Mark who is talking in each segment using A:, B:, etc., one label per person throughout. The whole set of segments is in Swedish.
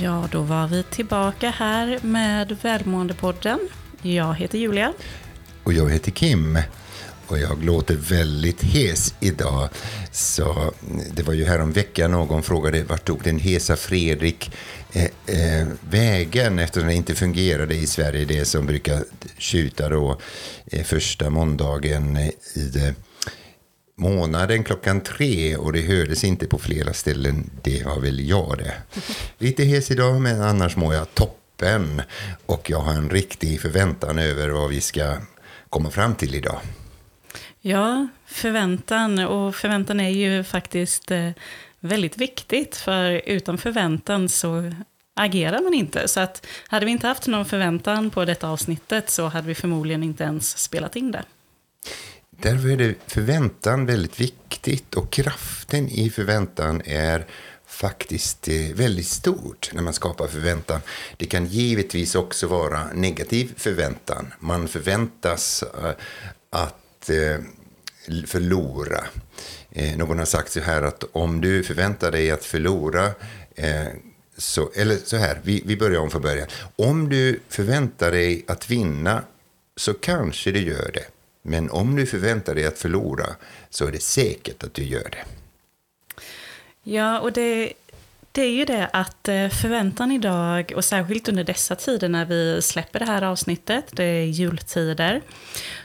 A: Ja, då var vi tillbaka här med Välmåendepodden. Jag heter Julia.
B: Och jag heter Kim. Och jag låter väldigt hes idag. Så mm, det var ju här om veckan någon frågade vart tog den hesa Fredrik eh, eh, vägen eftersom det inte fungerade i Sverige. Det som brukar tjuta då eh, första måndagen eh, i det månaden klockan tre och det hördes inte på flera ställen. Det var väl jag det. Lite hes idag men annars mår jag toppen. Och jag har en riktig förväntan över vad vi ska komma fram till idag.
A: Ja, förväntan. Och förväntan är ju faktiskt eh, väldigt viktigt. För utan förväntan så agerar man inte. Så att hade vi inte haft någon förväntan på detta avsnittet så hade vi förmodligen inte ens spelat in det.
B: Därför är det förväntan väldigt viktigt och kraften i förväntan är faktiskt eh, väldigt stort när man skapar förväntan. Det kan givetvis också vara negativ förväntan. Man förväntas eh, att eh, förlora. Någon har sagt så här att om du förväntar dig att förlora så, eller så här, vi, vi börjar om från början. Om du förväntar dig att vinna så kanske du gör det. Men om du förväntar dig att förlora så är det säkert att du gör det.
A: Ja, och det, det är ju det att eh, förväntan idag, och särskilt under dessa tider när vi släpper det här avsnittet, det är jultider,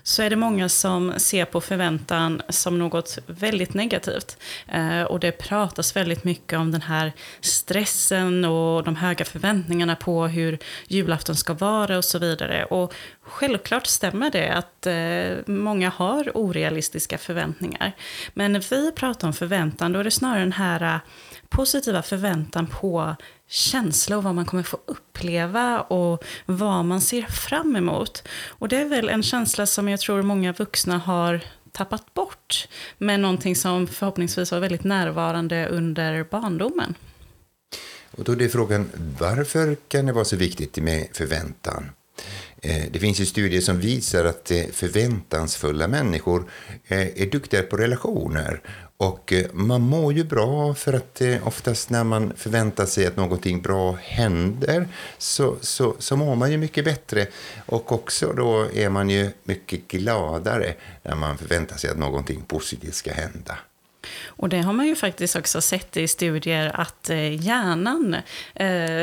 A: så är det många som ser på förväntan som något väldigt negativt. Eh, och det pratas väldigt mycket om den här stressen och de höga förväntningarna på hur julafton ska vara och så vidare. Och självklart stämmer det att eh, många har orealistiska förväntningar. Men när vi pratar om förväntan, då är det snarare den här eh, positiva förväntan på känsla och vad man kommer få uppleva och vad man ser fram emot. Och det är väl en känsla som jag tror många vuxna har tappat bort, men någonting som förhoppningsvis var väldigt närvarande under barndomen.
B: Och då är frågan, varför kan det vara så viktigt med förväntan? Eh, det finns ju studier som visar att eh, förväntansfulla människor eh, är duktiga på relationer och man mår ju bra för att oftast när man förväntar sig att någonting bra händer så, så, så mår man ju mycket bättre. Och också då är man ju mycket gladare när man förväntar sig att någonting positivt ska hända.
A: Och det har man ju faktiskt också sett i studier att hjärnan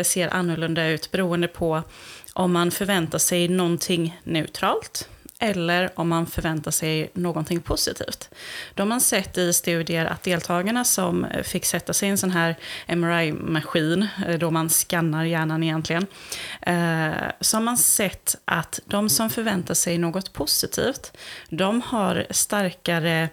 A: ser annorlunda ut beroende på om man förväntar sig någonting neutralt eller om man förväntar sig någonting positivt. Då har man sett i studier att deltagarna som eh, fick sätta sig i en sån här MRI-maskin, eh, då man skannar hjärnan egentligen, eh, så har man sett att de som förväntar sig något positivt, de har starkare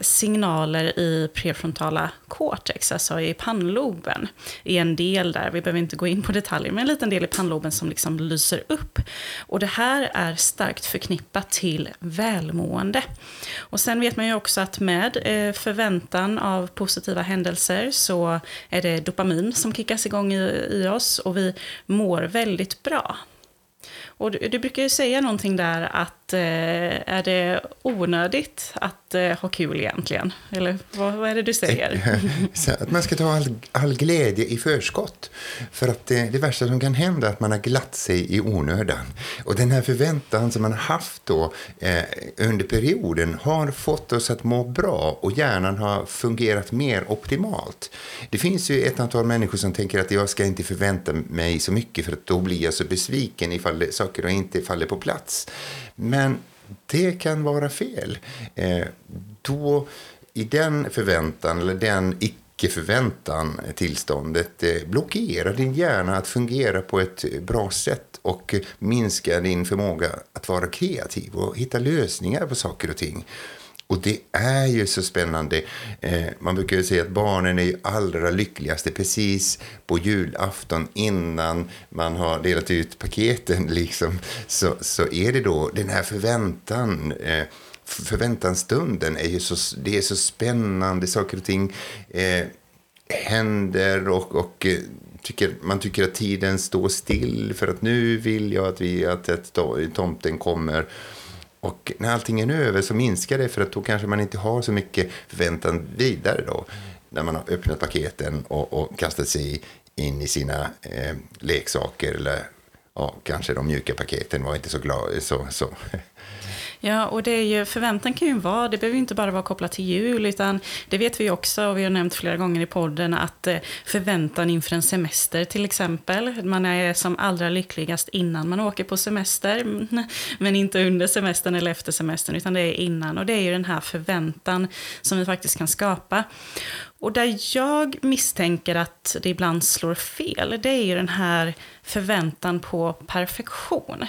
A: signaler i prefrontala cortex, alltså i pannloben. I en del där, vi behöver inte gå in på detaljer, men en liten del i pannloben som liksom lyser upp. Och det här är starkt förknippat till välmående. Och sen vet man ju också att med eh, förväntan av positiva händelser så är det dopamin som kickas igång i, i oss och vi mår väldigt bra. Och du, du, brukar ju säga någonting där att eh, är det onödigt att eh, ha kul egentligen? Eller vad, vad är det du säger?
B: att man ska ta all, all glädje i förskott. För att det, det värsta som kan hända är att man har glatt sig i onödan. Och den här förväntan som man har haft då eh, under perioden har fått oss att må bra och hjärnan har fungerat mer optimalt. Det finns ju ett antal människor som tänker att jag ska inte förvänta mig så mycket för att då blir jag så besviken ifall saker inte faller på plats. Men det kan vara fel. Eh, då, I den förväntan, eller den icke-förväntan, eh, tillståndet eh, blockerar din hjärna att fungera på ett eh, bra sätt och minskar din förmåga att vara kreativ och hitta lösningar på saker och ting. Och det är ju så spännande. Eh, man brukar ju säga att barnen är ju allra lyckligaste precis på julafton innan man har delat ut paketen. Liksom, så, så är det då den här förväntan. Eh, förväntansstunden är ju så, det är så spännande. Saker och ting eh, händer och, och eh, tycker, man tycker att tiden står still för att nu vill jag att, vi, att, att tomten kommer. Och när allting är över så minskar det för att då kanske man inte har så mycket förväntan vidare då. När man har öppnat paketen och, och kastat sig in i sina eh, leksaker eller ja, kanske de mjuka paketen var inte så glada. Så, så.
A: Ja, och det är ju, förväntan kan ju vara, det behöver inte bara vara kopplat till jul, utan det vet vi också, och vi har nämnt flera gånger i podden, att eh, förväntan inför en semester till exempel, man är som allra lyckligast innan man åker på semester, men inte under semestern eller efter semestern, utan det är innan, och det är ju den här förväntan som vi faktiskt kan skapa. Och där jag misstänker att det ibland slår fel, det är ju den här förväntan på perfektion.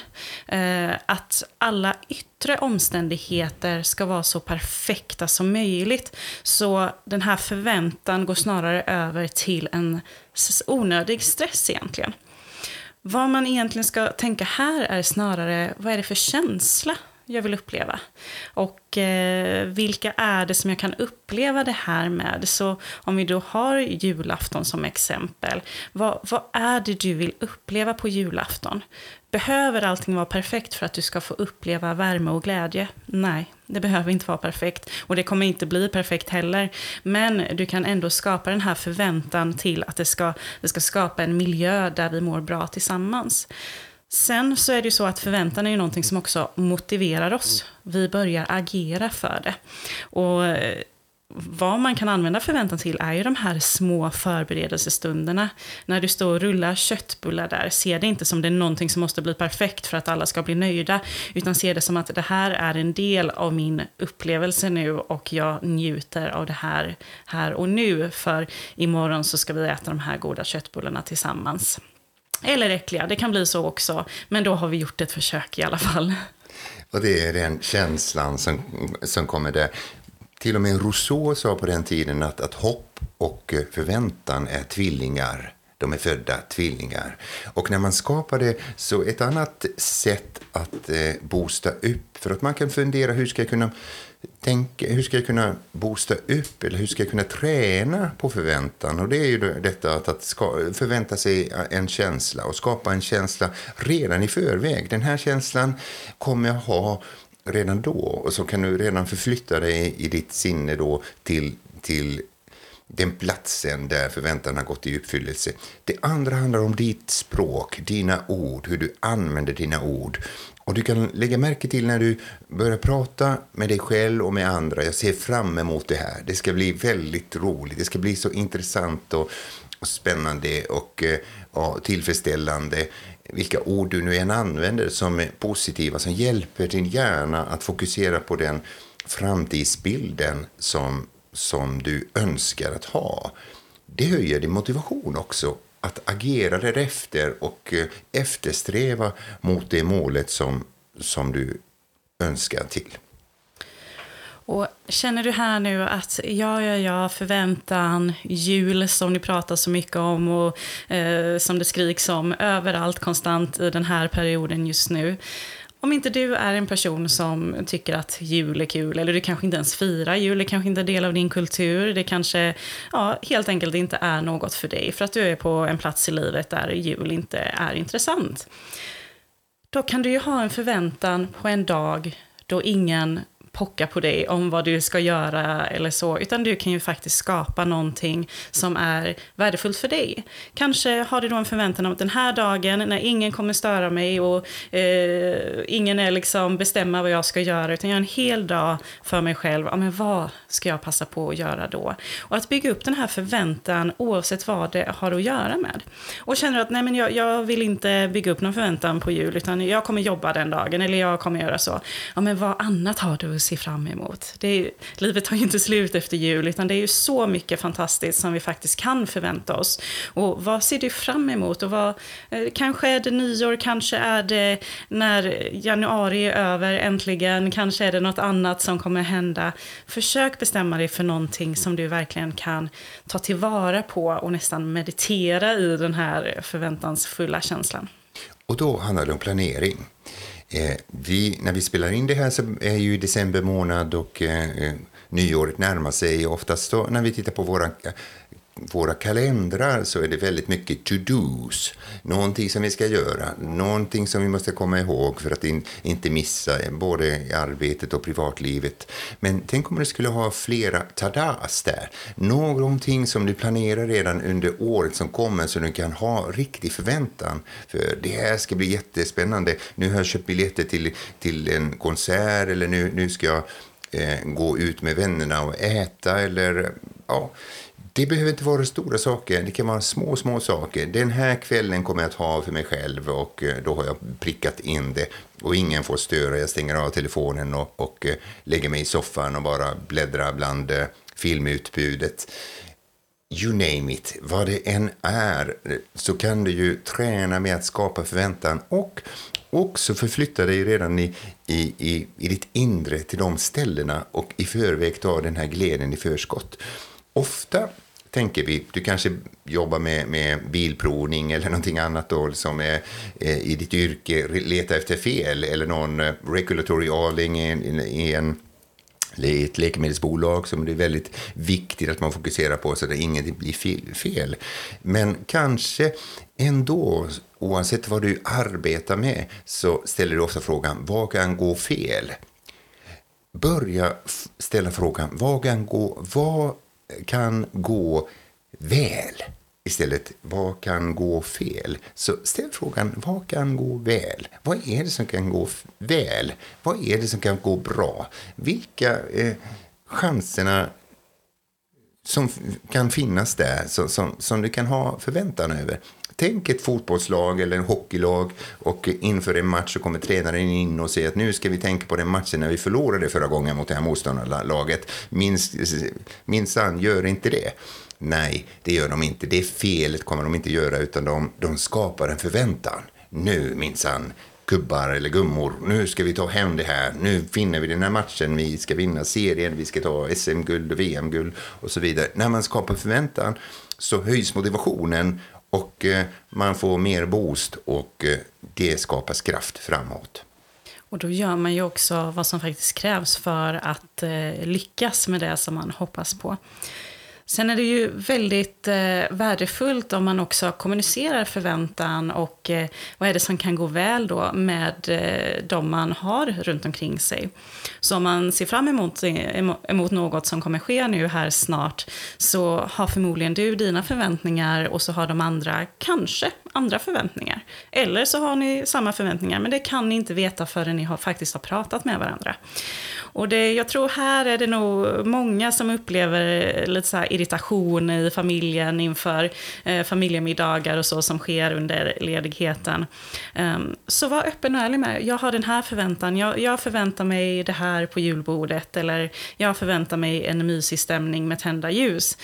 A: Eh, att alla yttre omständigheter ska vara så perfekta som möjligt. Så den här förväntan går snarare över till en onödig stress egentligen. Vad man egentligen ska tänka här är snarare, vad är det för känsla jag vill uppleva. Och eh, vilka är det som jag kan uppleva det här med? Så om vi då har julafton som exempel, vad, vad är det du vill uppleva på julafton? Behöver allting vara perfekt för att du ska få uppleva värme och glädje? Nej, det behöver inte vara perfekt. Och det kommer inte bli perfekt heller. Men du kan ändå skapa den här förväntan till att det ska, det ska skapa en miljö där vi mår bra tillsammans. Sen så är det ju så att förväntan är ju någonting som också motiverar oss. Vi börjar agera för det. Och eh, vad man kan använda förväntan till är ju de här små förberedelsestunderna. När du står och rullar köttbullar där, se det inte som det är någonting som måste bli perfekt för att alla ska bli nöjda, utan se det som att det här är en del av min upplevelse nu och jag njuter av det här här och nu, för imorgon så ska vi äta de här goda köttbullarna tillsammans. Eller äckliga, det kan bli så också. Men då har vi gjort ett försök i alla fall.
B: Och det är den känslan som, som kommer där. Till och med Rousseau sa på den tiden att, att hopp och förväntan är tvillingar. De är födda tvillingar. Och när man skapar det så ett annat sätt att eh, boosta upp, för att man kan fundera hur ska jag kunna tänka, hur ska jag kunna boosta upp eller hur ska jag kunna träna på förväntan? Och det är ju detta att, att ska, förvänta sig en känsla och skapa en känsla redan i förväg. Den här känslan kommer jag ha redan då och så kan du redan förflytta dig i ditt sinne då till, till den platsen där förväntan har gått i uppfyllelse. Det andra handlar om ditt språk, dina ord, hur du använder dina ord. Och du kan lägga märke till när du börjar prata med dig själv och med andra. Jag ser fram emot det här. Det ska bli väldigt roligt. Det ska bli så intressant och, och spännande och eh, ja, tillfredsställande. Vilka ord du nu än använder som är positiva, som hjälper din hjärna att fokusera på den framtidsbilden som, som du önskar att ha. Det höjer din motivation också att agera därefter och eh, eftersträva mot det målet som, som du önskar till.
A: Och känner du här nu att ja, ja, ja, förväntan, jul som ni pratar så mycket om och eh, som det skriks om överallt konstant i den här perioden just nu. Om inte du är en person som tycker att jul är kul, eller du kanske inte ens firar jul, det kanske inte är del av din kultur, det kanske ja, helt enkelt inte är något för dig, för att du är på en plats i livet där jul inte är intressant. Då kan du ju ha en förväntan på en dag då ingen pocka på dig om vad du ska göra eller så, utan du kan ju faktiskt skapa någonting som är värdefullt för dig. Kanske har du då en förväntan om att den här dagen när ingen kommer störa mig och eh, ingen är liksom bestämma vad jag ska göra, utan jag har en hel dag för mig själv, ja men vad ska jag passa på att göra då? Och att bygga upp den här förväntan oavsett vad det har att göra med. Och känner att nej men jag, jag vill inte bygga upp någon förväntan på jul, utan jag kommer jobba den dagen, eller jag kommer göra så. Ja men vad annat har du se fram emot. Det är, livet tar ju inte slut efter jul, utan det är ju så mycket fantastiskt som vi faktiskt kan förvänta oss. Och vad ser du fram emot? Och vad, eh, kanske är det nyår, kanske är det när januari är över äntligen, kanske är det något annat som kommer hända. Försök bestämma dig för någonting som du verkligen kan ta tillvara på och nästan meditera i den här förväntansfulla känslan.
B: Och då handlar det om planering. Eh, vi, när vi spelar in det här så är ju december månad och eh, eh nyåret närmar sig. Oftast då, när vi tittar på våra våra kalendrar så är det väldigt mycket to-dos. Någonting som vi ska göra, någonting som vi måste komma ihåg för att in, inte missa både i arbetet och privatlivet. Men tänk om du skulle ha flera tadas där. Någonting som du planerar redan under året som kommer så du kan ha riktig förväntan. För det här ska bli jättespännande. Nu har jag köpt biljetter till, till en konsert eller nu, nu ska jag eh, gå ut med vännerna och äta eller ja, det behöver inte vara stora saker, det kan vara små, små saker. Den här kvällen kommer jag att ha för mig själv och eh, då har jag prickat in det. Och ingen får störa, jag stänger av telefonen och, och eh, lägger mig i soffan och bara bläddrar bland eh, filmutbudet. You name it, vad det än är, så kan du ju träna med att skapa förväntan och också förflytta dig redan i, i, i, i ditt inre till de ställena och i förväg ta den här glädjen i förskott. Ofta tänker vi, du kanske jobbar med, med bilprovning eller någonting annat då, som är eh, i ditt yrke, leta efter fel eller någon eh, regulatory avling i i, i en i ett läkemedelsbolag som det är väldigt viktigt att man fokuserar på så att inget blir fel. Men kanske ändå, oavsett vad du arbetar med, så ställer du ofta frågan vad kan gå fel? Börja ställa frågan vad kan gå, vad kan gå väl istället vad kan gå fel? Så ställ frågan vad kan gå väl? Vad är det som kan gå väl? Vad är det som kan gå bra? Vilka eh, chanserna som kan finnas där som, som, som du kan ha förväntan över? Tänk ett fotbollslag eller en hockeylag och inför en match så kommer tränaren in och säger att nu ska vi tänka på den matchen när vi förlorade förra gången mot det här motståndarlaget. Minsann, gör inte det. Nej, det gör de inte. Det felet kommer de inte göra utan de, de skapar en förväntan. Nu minsann, gubbar eller gummor, nu ska vi ta hem det här. Nu vinner vi den här matchen, vi ska vinna serien, vi ska ta SM-guld och VM-guld och så vidare. När man skapar förväntan så höjs motivationen och eh, man får mer boost och eh, det skapas kraft framåt.
A: Och då gör man ju också vad som faktiskt krävs för att eh, lyckas med det som man hoppas på. Sen är det ju väldigt eh, värdefullt om man också kommunicerar förväntan och eh, vad är det som kan gå väl då med eh, de man har runt omkring sig. Så om man ser fram emot, emot något som kommer ske nu här snart så har förmodligen du dina förväntningar och så har de andra kanske andra förväntningar. Eller så har ni samma förväntningar men det kan ni inte veta förrän ni har, faktiskt har pratat med varandra. Och det, jag tror här är det nog många som upplever lite så här irritation i familjen inför eh, familjemiddagar och så som sker under ledigheten. Um, så var öppen och ärlig med, jag har den här förväntan, jag, jag förväntar mig det här på julbordet eller jag förväntar mig en mysig stämning med tända ljus.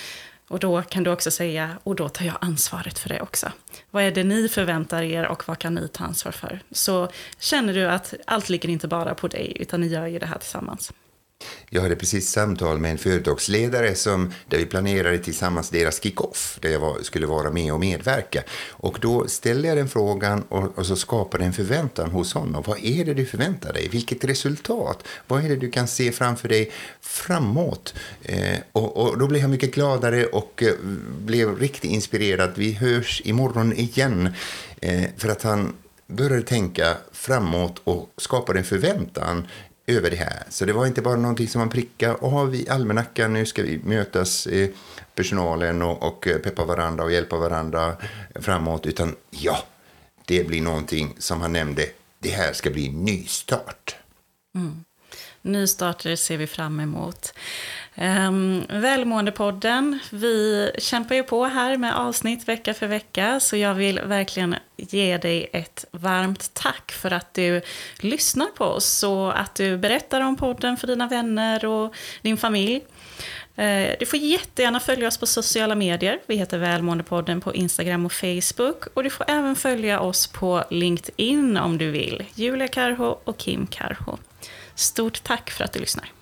A: Och då kan du också säga, och då tar jag ansvaret för det också. Vad är det ni förväntar er och vad kan ni ta ansvar för? Så känner du att allt ligger inte bara på dig, utan ni gör ju det här tillsammans.
B: Jag hade precis samtal med en företagsledare som, där vi planerade tillsammans deras kick-off, där jag var, skulle vara med och medverka. Och då ställde jag den frågan och, och, så skapade en förväntan hos honom. Vad är det du förväntar dig? Vilket resultat? Vad är det du kan se framför dig framåt? Eh, och, och, då blev jag mycket gladare och eh, blev riktigt inspirerad. Vi hörs imorgon igen. Eh, för att han började tänka framåt och skapade en förväntan över det här. Så det var inte bara någonting som man prickade av i almanackan. Nu ska vi mötas, eh, personalen och, och eh, peppa varandra och hjälpa varandra framåt. Utan ja, det blir någonting som han nämnde. Det här ska bli nystart.
A: Mm. Nystarter ser vi fram emot. Um, Välmåendepodden, vi kämpar ju på här med avsnitt vecka för vecka, så jag vill verkligen ge dig ett varmt tack för att du lyssnar på oss och att du berättar om podden för dina vänner och din familj. Ehm, du får jättegärna följa oss på sociala medier. Vi heter Välmåendepodden på Instagram och Facebook. Och du får även följa oss på LinkedIn om du vill. Julia Karho och Kim Karho. Stort tack för att du lyssnar.